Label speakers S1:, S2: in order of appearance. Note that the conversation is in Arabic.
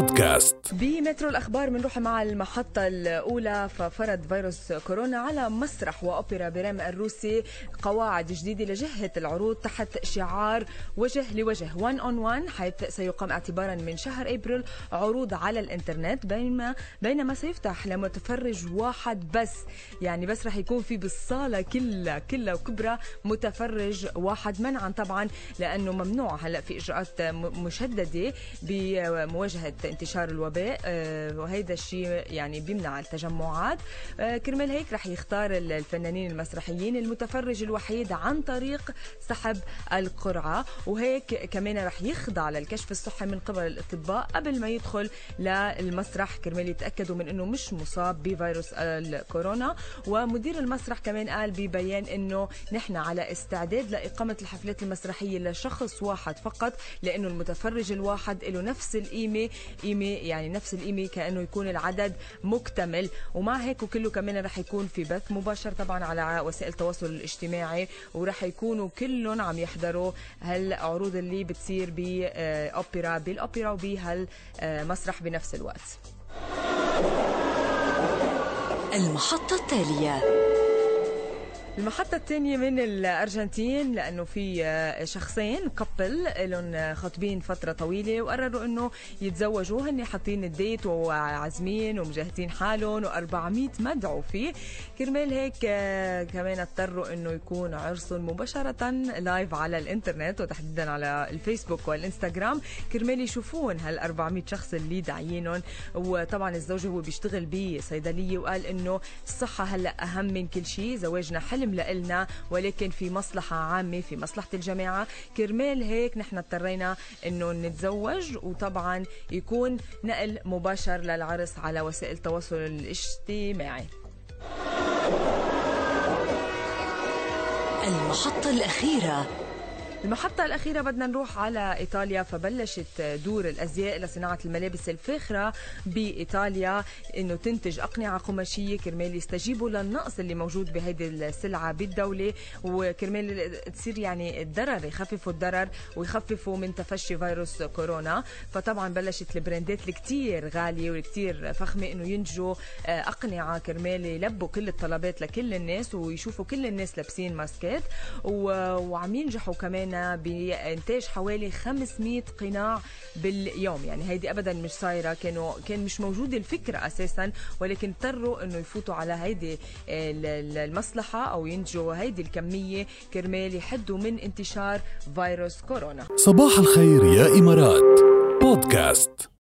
S1: بودكاست.
S2: بمترو الأخبار بنروح مع المحطة الأولى ففرض فيروس كورونا على مسرح وأوبرا برام الروسي. قواعد جديدة لجهة العروض تحت شعار وجه لوجه 1 اون 1 حيث سيقام اعتبارا من شهر إبريل عروض على الإنترنت بينما بينما سيفتح لمتفرج واحد بس. يعني بس رح يكون في بالصالة كلها كلها وكبرى متفرج واحد منعا طبعا لأنه ممنوع هلأ في إجراءات م- مشددة بمواجهة انتشار الوباء آه، وهيدا الشيء يعني بيمنع التجمعات. آه، كرمال هيك رح يختار الفنانين المسرحيين المتفرج الوحيد عن طريق سحب القرعة. وهيك كمان رح يخضع للكشف الصحي من قبل الأطباء قبل ما يدخل للمسرح. كرمال يتأكدوا من أنه مش مصاب بفيروس الكورونا. ومدير المسرح كمان قال ببيان أنه نحن على استعداد لإقامة الحفلات المسرحية لشخص واحد فقط لأنه المتفرج الواحد له نفس القيمة قيمة يعني نفس القيمة كأنه يكون العدد مكتمل. ومع هيك وكله كمان رح يكون في بث مباشر طبعا على وسائل التواصل الاجتماعي ورح يكونوا كلهم عم يحضروا هالعروض اللي بتصير بأوبرا بالأوبرا وبهالمسرح بنفس الوقت.
S3: المحطة التالية.
S2: المحطة الثانية من الأرجنتين لأنه في آه، شخصين couple لهم خاطبين فترة طويلة وقرروا إنه يتزوجوا. هن حاطين ال date وعازمين ومجهزين حالهم و400 مدعو فيه كرمال هيك آه، كمان اضطروا إنه يكون عرسهم مباشرة live على الإنترنت وتحديدا على الفيسبوك والإنستغرام. كرمال يشوفون هال 400 شخص اللي داعيينهم. وطبعا الزوج هو بيشتغل بصيدلية وقال إنه الصحة هلأ أهم من كل شيء. زواجنا حلم لإلنا ولكن في مصلحة عامة في مصلحة الجماعة. كرمال هيك نحن اضطرينا إنه نتزوج وطبعا يكون نقل مباشر للعرس على وسائل التواصل الاجتماعي.
S3: المحطة الأخيرة
S2: المحطة الأخيرة بدنا نروح على إيطاليا فبلشت دور الأزياء لصناعة الملابس الفاخرة بإيطاليا إنه تنتج أقنعة قماشية كرمال يستجيبوا للنقص اللي موجود بهيدي السلعة بالدولة وكرمال تصير يعني الضرر يخففوا الضرر ويخففوا من تفشي فيروس كورونا. فطبعا بلشت البراندات الكتير غالية والكتير فخمة إنه ينتجوا آه، أقنعة كرمال يلبوا كل الطلبات لكل الناس ويشوفوا كل الناس لابسين ماسكات وعم ينجحوا كمان بإنتاج حوالي 500 قناع باليوم. يعني هيدي أبدا مش صايرة كانوا كان مش موجودة الفكرة أساسا ولكن اضطروا إنه يفوتوا على هيدي ال- ال- المصلحة أو ينتجوا هيدي الكمية كرمال يحدوا من انتشار فيروس كورونا.
S1: صباح الخير يا إمارات. بودكاست.